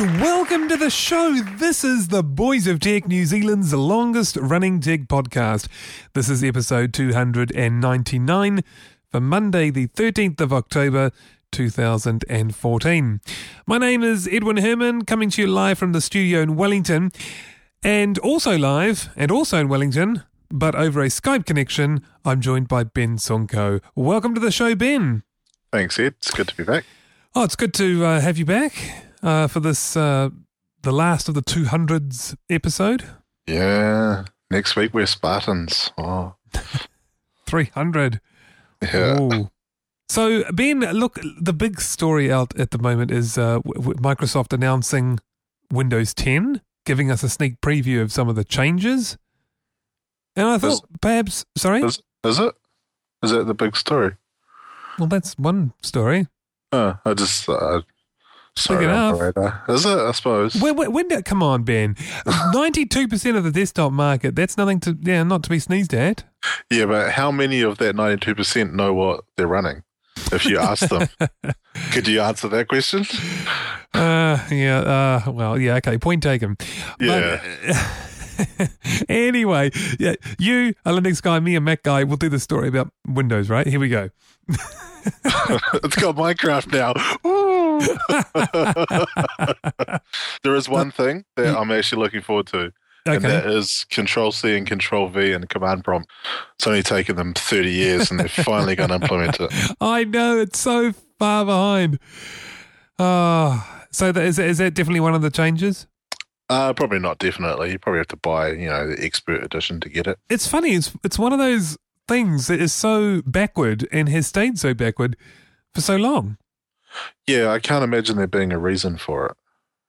Much. Welcome to the show. This is the Boys of Tech, New Zealand's longest running tech podcast. This is episode 299 for Monday, the 13th of October. 2014. My name is Edwin Herman, coming to you live from the studio in Wellington, and also live, and also in Wellington, but over a Skype connection, I'm joined by Ben Sonko. Welcome to the show, Ben. Thanks, Ed. It's good to be back. Oh, it's good to uh, have you back uh, for this, uh, the last of the 200s episode. Yeah. Next week we're Spartans. Oh, 300. yeah. Ooh. So, Ben, look, the big story out at the moment is uh, w- Microsoft announcing Windows 10, giving us a sneak preview of some of the changes. And I thought perhaps, sorry? Is, is it? Is that the big story? Well, that's one story. Oh, I just. Uh, sorry, operator. Is it? I suppose. When, when, when come on, Ben. 92% of the desktop market, that's nothing to, yeah, not to be sneezed at. Yeah, but how many of that 92% know what they're running? If you ask them, could you answer that question? Uh, yeah, uh, well, yeah, okay, point taken. Yeah. But, anyway, yeah, you, a Linux guy, me, a Mac guy, we'll do the story about Windows, right? Here we go. it's got Minecraft now. Woo! there is one thing that I'm actually looking forward to. And that is Control C and Control V and Command Prompt. It's only taken them 30 years and they're finally going to implement it. I know, it's so far behind. Oh, so that, is, is that definitely one of the changes? Uh, probably not definitely. You probably have to buy, you know, the expert edition to get it. It's funny, it's, it's one of those things that is so backward and has stayed so backward for so long. Yeah, I can't imagine there being a reason for it.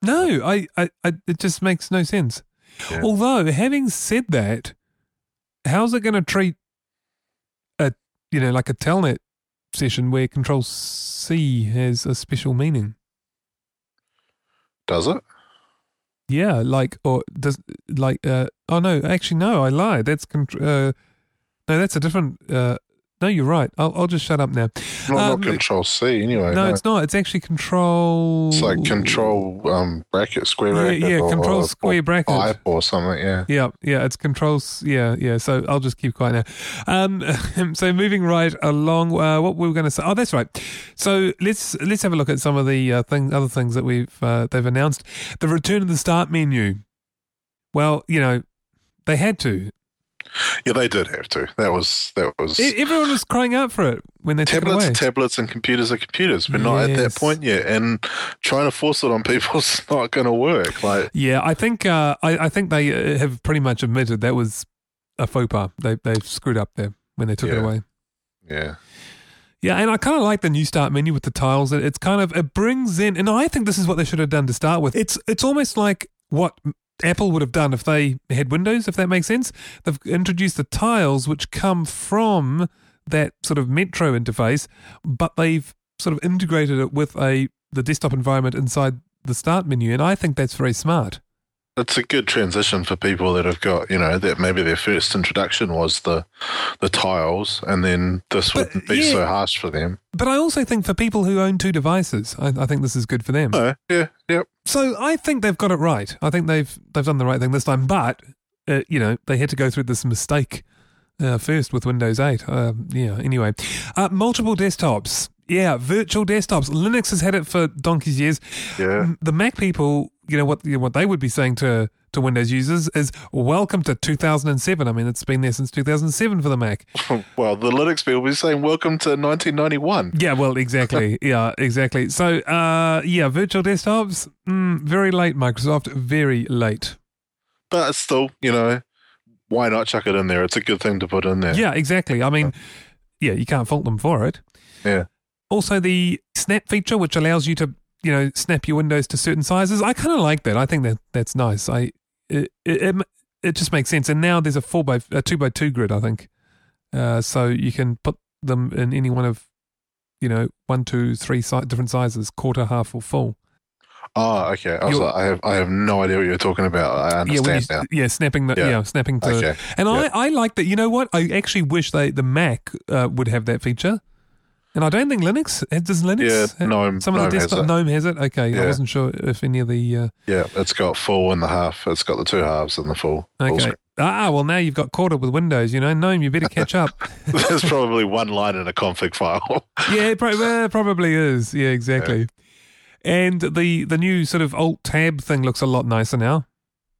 No, I, I, I it just makes no sense. Yeah. Although, having said that, how's it going to treat a you know like a telnet session where Control C has a special meaning? Does it? Yeah, like or does like uh oh no, actually no, I lied. That's contr- uh no, that's a different. uh No, you're right. I'll I'll just shut up now. Not, Um, not Control C anyway. no, it's not. It's actually Control. It's like Control um, bracket, square Yeah, bracket. yeah, or, Control or, square or bracket. Pipe or something, yeah. Yeah, yeah, it's controls. Yeah, yeah. So I'll just keep quiet now. Um, so moving right along, uh, what we were going to say. Oh, that's right. So let's let's have a look at some of the uh, thing, other things that we've uh, they've announced. The return of the start menu. Well, you know, they had to. Yeah, they did have to. That was that was Everyone was crying out for it when they took it tablets away. tablets and computers are computers. We're not at that point yet, and trying to force it on people is not going to work. Like, yeah, I think uh, I, I think they uh, have pretty much admitted that was a faux pas. They they've screwed up there when they took it away. yeah, Yeah, and I kind of like the new start menu with the tiles. It- It's kind of it brings in, and I think this is what they should have done to start with. It's it's almost like what Apple would have done if they had Windows, if that makes sense. They've introduced the tiles which come from that sort of Metro interface, but they've sort of integrated it with a the desktop environment inside the start menu, and I think that's very smart. It's a good transition for people that have got you know that maybe their first introduction was the the tiles, and then this But, wouldn't be yeah. so harsh for them. But I also think for people who own two devices, I, I think this is good for them. Oh, yeah, yep. So I think they've got it right. I think they've they've done the right thing this time. But uh, you know they had to go through this mistake uh, first with Windows 8. Uh, yeah. Anyway, uh, multiple desktops. Yeah, virtual desktops. Linux has had it for donkey's years. Yeah. The Mac people, you know what you know, what they would be saying to to Windows users is welcome to 2007. I mean, it's been there since 2007 for the Mac. well, the Linux people will be saying welcome to 1991. Yeah, well, exactly. yeah, exactly. So, uh, yeah, virtual desktops, mm, very late, Microsoft, very late. But still, you know, why not chuck it in there? It's a good thing to put in there. Yeah, exactly. I mean, yeah, you can't fault them for it. Yeah. also the snap feature, which allows you to you know snap your windows to certain sizes. I kind of like that. I think that that's nice. I it, it it just makes sense. And now there's a four by a two by two grid. I think uh, so you can put them in any one of you know one, two, three si- different sizes: quarter, half, or full. Oh, okay. I like, I have I have no idea what you're talking about. I Yeah, understand now. yeah, snapping the yeah, Yeah. snapping to. Okay. And Yeah. I I like that. You know what? I actually wish they the Mac uh, would have that feature. And I don't think Linux does Linux. Yeah, have- Gnome- Some of the Gnome has desktop it. Gnome has it. Okay, I wasn't sure if any of the. Uh, Yeah, it's got full and the half. It's got the two halves and the full. full okay. screen. Ah, well now you've got caught up with Windows. You know, Gnome, you better catch up. There's probably one line in a config file. yeah, it pro- probably is. Yeah, exactly. And the the new sort of Alt Tab thing looks a lot nicer now.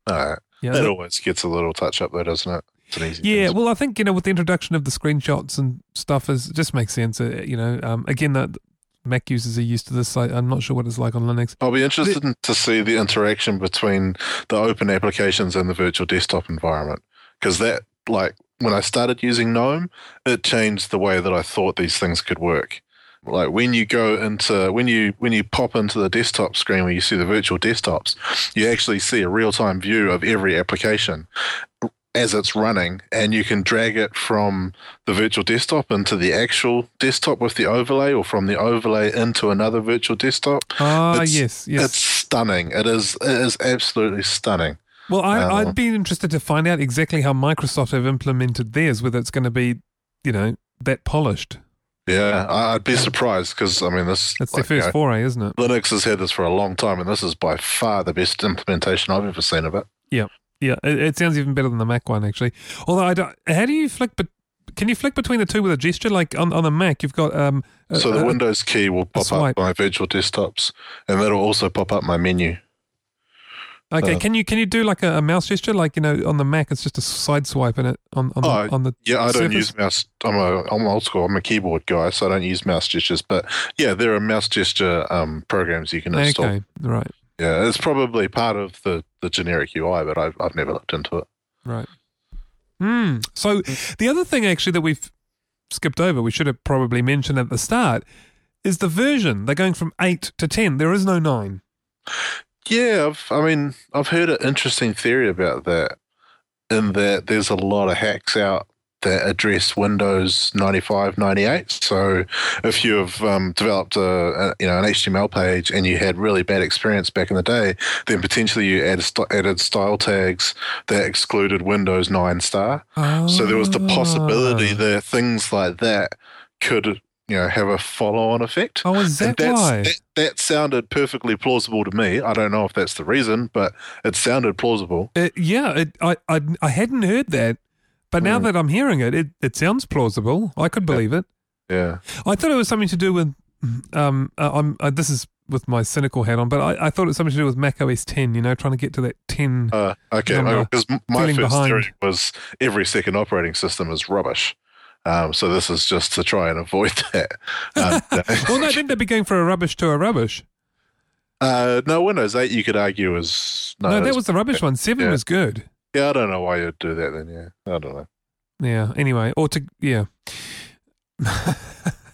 All right. Yeah, It always gets a little touch up though, doesn't it? Yeah, thing. well, I think you know with the introduction of the screenshots and stuff is just makes sense. Uh, you know, um, again, that Mac users are used to this. I, I'm not sure what it's like on Linux. I'll be interested in, to see the interaction between the open applications and the virtual desktop environment because that, like, when I started using GNOME, it changed the way that I thought these things could work. Like when you go into when you when you pop into the desktop screen where you see the virtual desktops, you actually see a real time view of every application as it's running, and you can drag it from the virtual desktop into the actual desktop with the overlay, or from the overlay into another virtual desktop. Ah, It's- yes, yes. It's stunning. It is. It is absolutely stunning. Well, I, Uh, I'd be interested to find out exactly how Microsoft have implemented theirs. Whether it's going to be, you know, that polished. Yeah, I'd be surprised because I mean, this. It's like, their you first know, foray, isn't it? Linux has had this for a long time, and this is by far the best implementation I've ever seen of it. Yeah, it, it sounds even better than the Mac one actually. Although I don't, how do you flick? But can you flick between the two with a gesture? Like on on the Mac, you've got um. a- So the a- Windows key will pop up my virtual desktops, and that'll also pop up my menu. Okay, uh, can you can you do like a, a mouse gesture? Like you know, on the Mac, it's just a side swipe in it on on, Oh, the, on the Yeah, I don't Surface? use mouse. I'm a I'm old school. I'm a keyboard guy, so I don't use mouse gestures. But yeah, there are mouse gesture um, programs you can install. Okay, right, Yeah, it's probably part of the, the generic UI, but I've I've never looked into it. right. Hmm. So the other thing actually that we've skipped over, we should have probably mentioned at the start, is the version. They're going from eight to ten. There is no nine. Yeah, I've, I mean, I've heard an interesting theory about that, in that there's a lot of hacks out that address Windows 95, 98. So if you have um, developed a, a you know an HTML page and you had really bad experience back in the day, then potentially you added, st- added style tags that excluded Windows 9 star. So there was the possibility Ah. that things like that could you know have a follow-on effect. Oh, is that that's, why? That, that sounded perfectly plausible to me. I don't know if that's the reason, but it sounded plausible. Uh, yeah, it, I, I I hadn't heard that, but now Mm. that I'm hearing it, it, it sounds plausible. I could believe it. Yeah. I thought it was something to do with. Um, uh, I'm uh, this is with my cynical hat on, but I, I thought it was something to do with Mac OS 10. You know, trying to get to that 10. Uh, okay. Because my first behind. theory was every second operating system is rubbish. Um, so this is just to try and avoid that. Um, well, no, then they'd be going for a rubbish to a rubbish. uh, no, Windows 8 you could argue is no. No, that was the rubbish one. Seven yeah. was good. Yeah. I don't know why you'd do that then. Yeah, I don't know. Yeah. Anyway, or to yeah.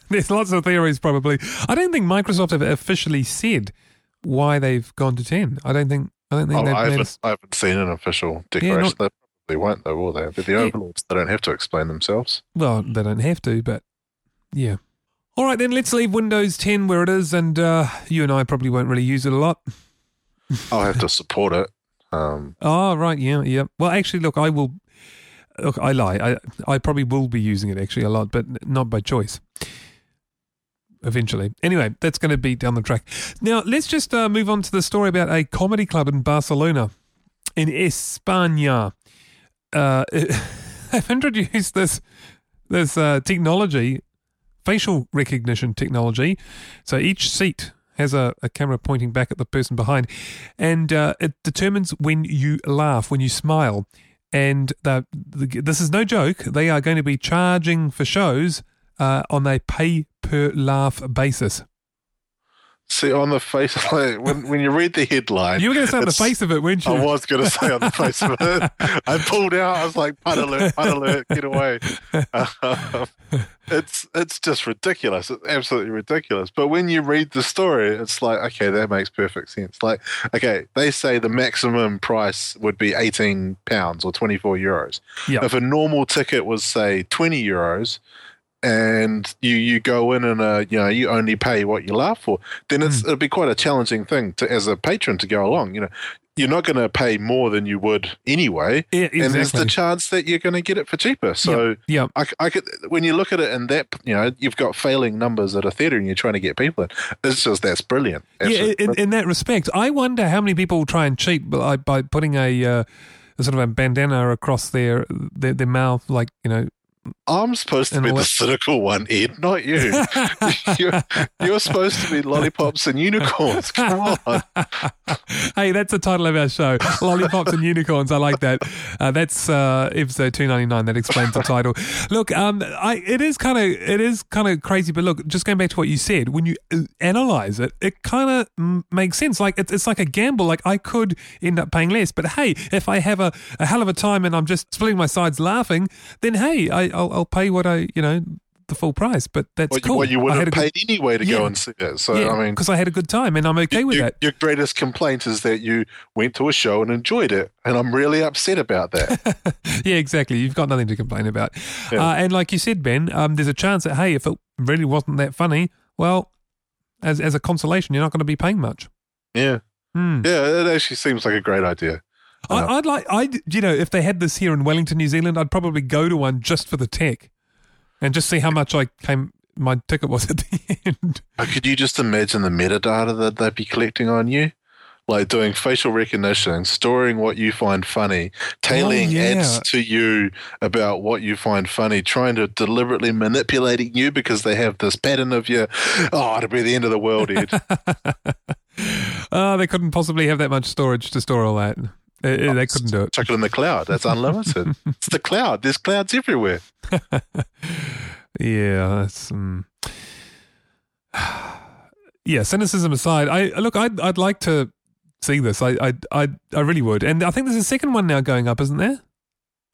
There's lots of theories. Probably. I don't think Microsoft have officially said why they've gone to 10. I don't think. I don't think Oh, they've I, haven't, I haven't seen an official Yeah, declaration. not- they probably won't, though, will they? But the Yeah. overlords, they don't have to explain themselves. Well, they don't have to, but yeah. All right, then let's leave Windows 10 where it is, and uh, you and I probably won't really use it a lot. I'll have to support it. Um, Oh, right, yeah, yeah. Well, actually, look, I will. Look, I lie. I I probably will be using it actually a lot, but not by choice. Eventually. Anyway, that's going to be down the track. Now, let's just uh, move on to the story about a comedy club in Barcelona, in España. Uh, they've introduced this this uh, technology, facial recognition technology. So each seat has a, a camera pointing back at the person behind, and uh, it determines when you laugh, when you smile. And the, the, this is no joke. They are going to be charging for shows uh, on a pay per laugh basis. See on the face, like, when when you read the headline, You were going to say on the face of it, weren't you? I was going to say on the face of it. I pulled out. I was like, "Pun alert! Pun alert! Get away!" Um, it's it's just ridiculous. It's absolutely ridiculous. But when you read the story, it's like, okay, that makes perfect sense. Like, okay, they say the maximum price would be eighteen pounds or twenty four euros. Yeah. If a normal ticket was say twenty euros. And you, you go in and uh, you know you only pay what you laugh for. Then it's it'd be quite a challenging thing to as a patron to go along. You know, you're not going to pay more than you would anyway, Yeah, and there's the chance that you're going to get it for cheaper. So yeah. I, c- I could, when you look at it in that, you know, you've got failing numbers at a theatre and you're trying to get people in. It's just that's brilliant. Yeah, Absolutely in, in that respect, I wonder how many people try and cheat by, by putting a, uh, sort of a bandana across their, their their mouth, like you know. I'm supposed to be the cynical one, Ed, not you. you're, you're supposed to be lollipops and unicorns. Come on. hey, that's the title of our show, Lollipops and Unicorns. I like that. Uh, that's uh, episode two ninety nine. That explains the title. Look, um, I it is kind of it is kind of crazy, but look, just going back to what you said, when you uh, analyze it, it kind of mm, makes sense. Like it's it's like a gamble. Like I could end up paying less, but hey, if I have a, a hell of a time and I'm just splitting my sides laughing, then hey, I, I'll, I'll pay what I you know the full price. But that's you- cool. what you would I have paid good, anyway to Yeah. go and see it. So, yeah, I mean, because I had a good time and I'm okay with your, that. your greatest complaint is that you went to a show and enjoyed it. And I'm really upset about that. yeah, exactly. You've got nothing to complain about. Yeah. Uh, and like you said, Ben, um, there's a chance that, hey, if it really wasn't that funny, well, as, as a consolation, you're not going to be paying much. yeah. Hmm. Yeah, it actually seems like a great idea. I, I'd like, I, you know, if they had this here in Wellington, New Zealand, I'd probably go to one just for the tech and just see how much I came, my ticket was at the end. Could you just imagine the metadata that they'd be collecting on you? Like doing facial recognition, storing what you find funny, tailing Oh, yeah. ads to you about what you find funny, trying to deliberately manipulating you because they have this pattern of you. Oh, it'll be the end of the world, Ed. Oh, they couldn't possibly have that much storage to store all that. Uh, uh, they couldn't do it. Chuck it in the cloud. That's unlimited. it's the cloud. There's clouds everywhere. Yeah, that's um, yeah. Cynicism aside, I look. I'd I'd like to see this. I I I, I really would. And I think there's a second one now going up, isn't there?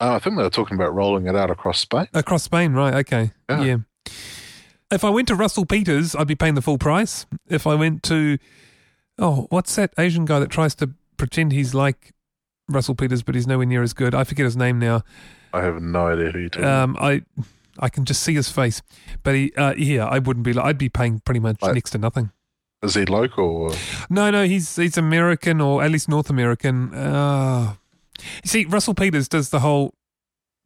Oh, I think they were talking about rolling it out across Spain. Across Spain, right? Okay, Yeah. yeah. If I went to Russell Peters, I'd be paying the full price. If I went to oh, what's that Asian guy that tries to pretend he's like Russell Peters, but he's nowhere near as good? I forget his name now. I have no idea who you're talking about. Um, I I can just see his face, but he, uh, yeah, I wouldn't be. I'd be paying pretty much Like- next to nothing. Is he local? Or? No, no, he's he's American or at least North American. Uh, you see, Russell Peters does the whole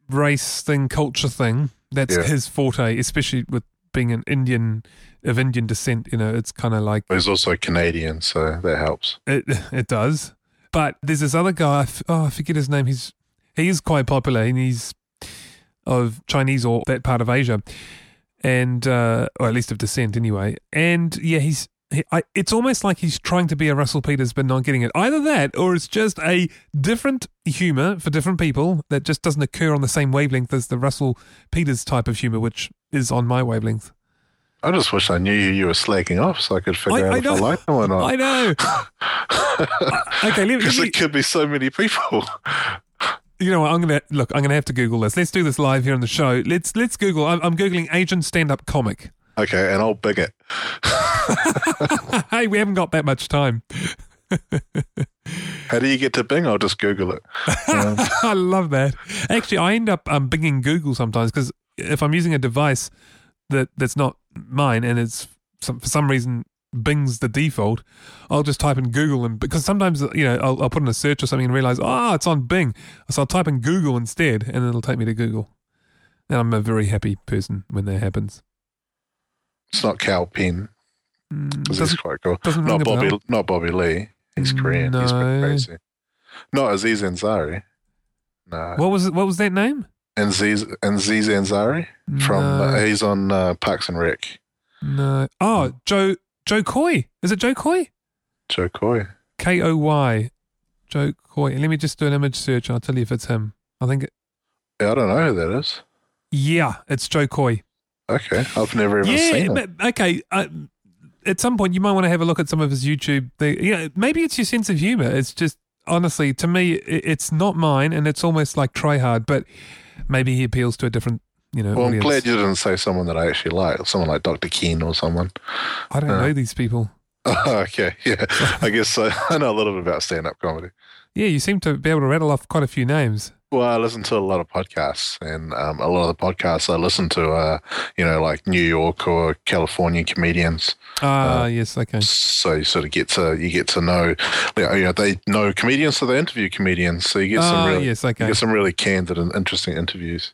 race thing, culture thing. That's Yeah. his forte, especially with being an Indian of Indian descent. You know, it's kind of like He's also Canadian, so that helps. it. It does. But there's this other guy. Oh, I forget his name. He's he is quite popular, and he's of Chinese or that part of Asia, and uh, or at least of descent anyway. And yeah, he's. He, I, it's almost like he's trying to be a Russell Peters, but not getting it. Either that, or it's just a different humor for different people that just doesn't occur on the same wavelength as the Russell Peters type of humor, which is on my wavelength. I just wish I knew who you were slacking off so I could figure I- out I if I like them or not. I know. Okay, let me- Because it could be so many people. You know what? I'm gonna look. I'm gonna have to Google this. Let's do this live here on the show. Let's let's Google. I'm, I'm googling Asian stand-up comic. okay, and I'll Bing it. hey, we haven't got that much time. How do you get to Bing? I'll just Google it. Um, I love that. Actually, I end up um, binging Google sometimes because if I'm using a device that that's not mine and it's some, for some reason Bing's the default, I'll just type in Google and because sometimes you know I'll, I'll put in a search or something and realize oh it's on Bing, so I'll type in Google instead and it'll take me to Google. And I'm a very happy person when that happens. it's not Kal Penn Mm, he's quite cool. Not a bell. Bobby. Not Bobby Lee. He's Korean. He's pretty crazy. Not Aziz Ansari. No. What was? What was that name? Aziz Aziz Ansari from no, uh, he's on uh, Parks and Rec. no. Oh, Joe Jo Koy. Is it Jo Koy? Jo Koy. K O Y. Jo Koy. Let me just do an image search and I'll tell you if it's him. I think. It, Yeah, I don't know who that is. yeah, it's Jo Koy. Okay, I've never even yeah, seen it. okay. Uh, at some point you might want to have a look at some of his YouTube. Thing. Yeah, maybe it's your sense of humor. It's just honestly to me, it's not mine, and it's almost like try hard. But maybe he appeals to a different. You know, Well, I'm glad you didn't say someone that I actually like, someone like Dr. Keen or someone. I don't uh, know these people. Oh, okay, yeah. I guess I, I know a little bit about stand-up comedy. Yeah, you seem to be able to rattle off quite a few names. Well, I listen to a lot of podcasts, and um, a lot of the podcasts I listen to are, you know, like New York or California comedians. Ah, yes, okay. So you sort of get to you get to know, you know, they know comedians, so they interview comedians. So you get some Ah, really, yes, you okay. get some really candid and interesting interviews.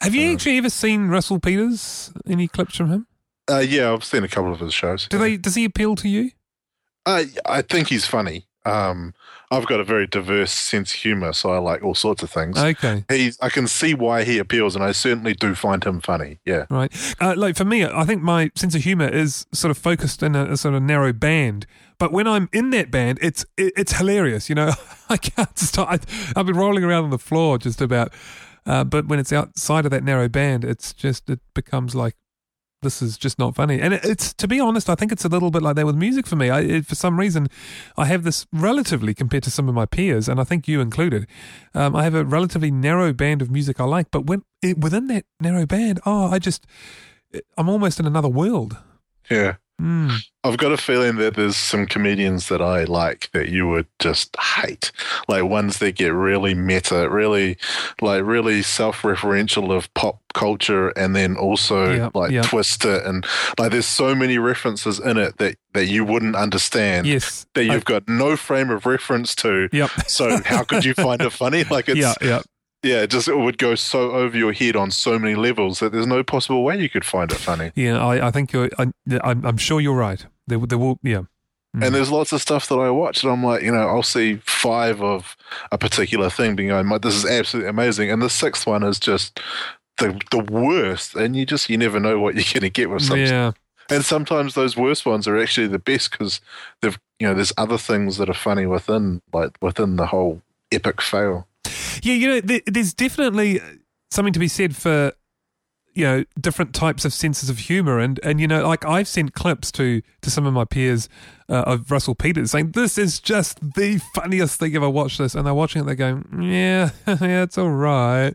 Have you uh, actually ever seen Russell Peters? Any clips from him? Uh, yeah, I've seen a couple of his shows. Do they? Does he appeal to you? Uh, I think he's funny. Um, I've got a very diverse sense of humor, so I like all sorts of things. Okay, He's, I can see why he appeals, and I certainly do find him funny. Yeah. right. Uh, like for me, I think my sense of humor is sort of focused in a, a sort of narrow band. But when I'm in that band, it's it, it's hilarious. You know, I can't stop. I, I've been rolling around on the floor just about. Uh, but when it's outside of that narrow band, it's just it becomes like this is just not funny. And it, it's to be honest, I think it's a little bit like that with music for me. I, it, for some reason, I have this relatively compared to some of my peers, and I think you included. Um, I have a relatively narrow band of music I like, but when it, within that narrow band, oh, I just I'm almost in another world. Yeah. Mm. I've got a feeling that there's some comedians that I like that you would just hate. Like ones that get really meta, really like really self-referential of pop culture and then also Yeah, like yeah. twist it and like there's so many references in it that that you wouldn't understand Yes. that I- you've got no frame of reference to. Yep. So how could you find it funny? Like it's yeah. Yeah. Yeah, it just it would go so over your head on so many levels that there's no possible way you could find it funny. Yeah. I, I think you're. I, I'm, I'm sure you're right. There, there will. Yeah. Mm. And there's lots of stuff that I watch, and I'm like, you know, I'll see five of a particular thing, being going, "This is absolutely amazing," and the sixth one is just the the worst, and you just you never know what you're going to get with some. Yeah. And sometimes those worst ones are actually the best because they've you know there's other things that are funny within like within the whole epic fail. Yeah, you know, there, there's definitely something to be said for you know different types of senses of humor, and and you know, like I've sent clips to to some of my peers uh, of Russell Peters saying this is just the funniest thing ever. watched this, and they're watching it, they're going, yeah, yeah, it's all right,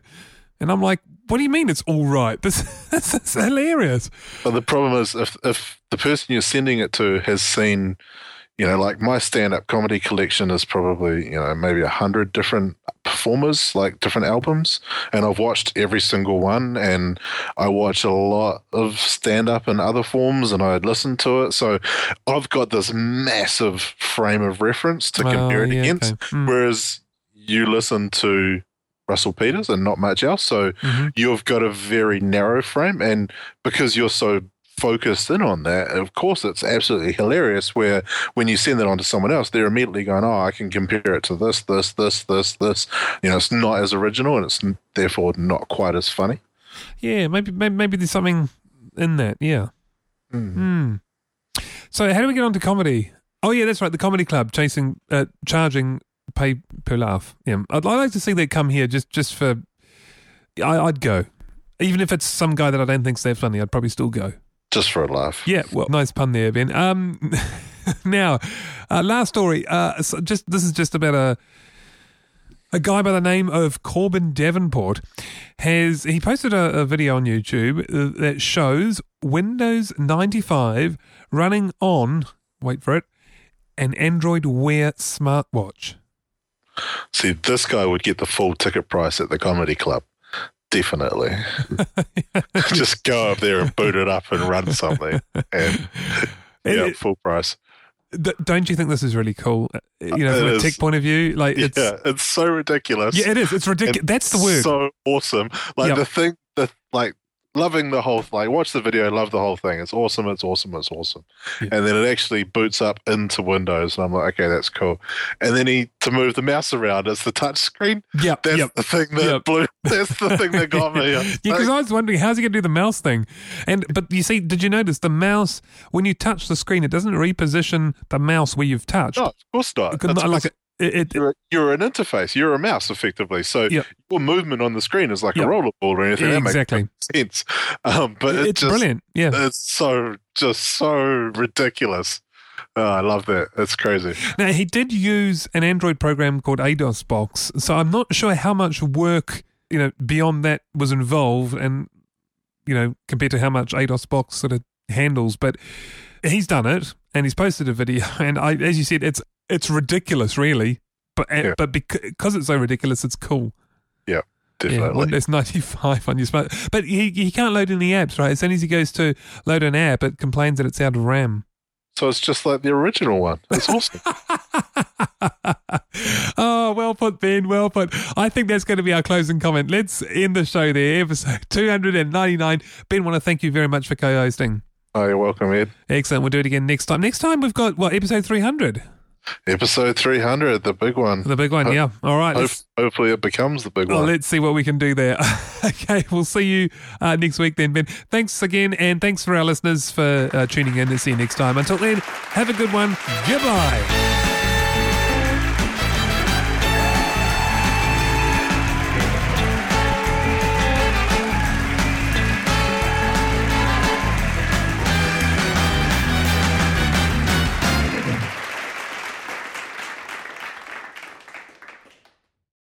and I'm like, what do you mean it's all right? This this is hilarious. But the problem is if if the person you're sending it to has seen, you know, like my stand-up comedy collection is probably you know maybe a hundred different performers, like different albums, and I've watched every single one, and I watch a lot of stand-up in other forms, and I listen to it, so I've got this massive frame of reference to Well, compare it yeah, against, okay. Mm. whereas you listen to. Russell Peters and not much else. So Mhm. you've got a very narrow frame and because you're so focused in on that of course it's absolutely hilarious where when you send it on to someone else they're immediately going oh i can compare it to this this this this this you know it's not as original and it's therefore not quite as funny Yeah, maybe, maybe maybe there's something in that. Yeah. Hmm. So how do we get on to comedy? Oh yeah, that's right. The comedy club chasing, uh, charging pay per laugh. Yeah, I'd, I'd like to see that come here just just for. I, I'd go, even if it's some guy that I don't think's that funny. I'd probably still go. Just for a laugh Yeah, well, nice pun there, Ben. Um, now, uh, last story. Uh, so just this is just about a a guy by the name of Corbin Davenport has he posted a, a video on YouTube uh, that shows Windows 95 running on wait for it an Android Wear smartwatch. see this guy would get the full ticket price at the comedy club definitely just go up there and boot it up and run something and yeah It- full price don't you think this is really cool? Uh, You know, It from a is. tech point of view, like it's yeah it's so ridiculous yeah, it is. It's ridiculous. That's the word. So awesome. Like Yep. the thing that like loving the whole thing like watch the video, love the whole thing. It's awesome, it's awesome, it's awesome. Yeah. And then it actually boots up into Windows and I'm like, okay, that's cool. And then he to move the mouse around, it's the touch screen. yeah, That's yep. the thing that Yep. blew that's the thing that got me. Yeah, because I was wondering how's he going to do the mouse thing, and but you see, did you notice the mouse when you touch the screen, it doesn't reposition the mouse where you've touched. no, of course not. Like it, it, you're, you're an interface. You're a mouse, effectively. So Yep. your movement on the screen is like Yep. a rollerball or anything. That makes exactly. sense. Um, but it it's just, brilliant. Yeah. It's so just so ridiculous. Oh, I love that. It's crazy. Now, he did use an Android program called aDosBox, so I'm not sure how much work, you know, beyond that was involved and, you know, compared to how much aDosBox sort of handles, but he's done it and he's posted a video and I, as you said, it's, it's ridiculous really, but, eh, Yeah. but because it's so ridiculous, it's cool. Yeah, Definitely. Windows 95 on your smart, but he, he can't load any apps, right? As soon as he goes to load an app, it complains that it's out of RAM. so it's just like the original one. It's awesome. oh, well put, Ben. Well put. I think that's going to be our closing comment. Let's end the show there. Episode 299. Ben, want to thank you very much for co hosting. oh, you're welcome, Ed. Excellent. We'll do it again next time. Next time, we've got, what, episode 300? Episode 300, the big one. The big one, Ho- yeah. All right. Hope, hopefully it becomes the big one. well, one. let's see what we can do there. okay. We'll see you uh, next week then, Ben. Thanks again. And thanks for our listeners for uh, tuning in. See you next time. Until then, have a good one. Goodbye.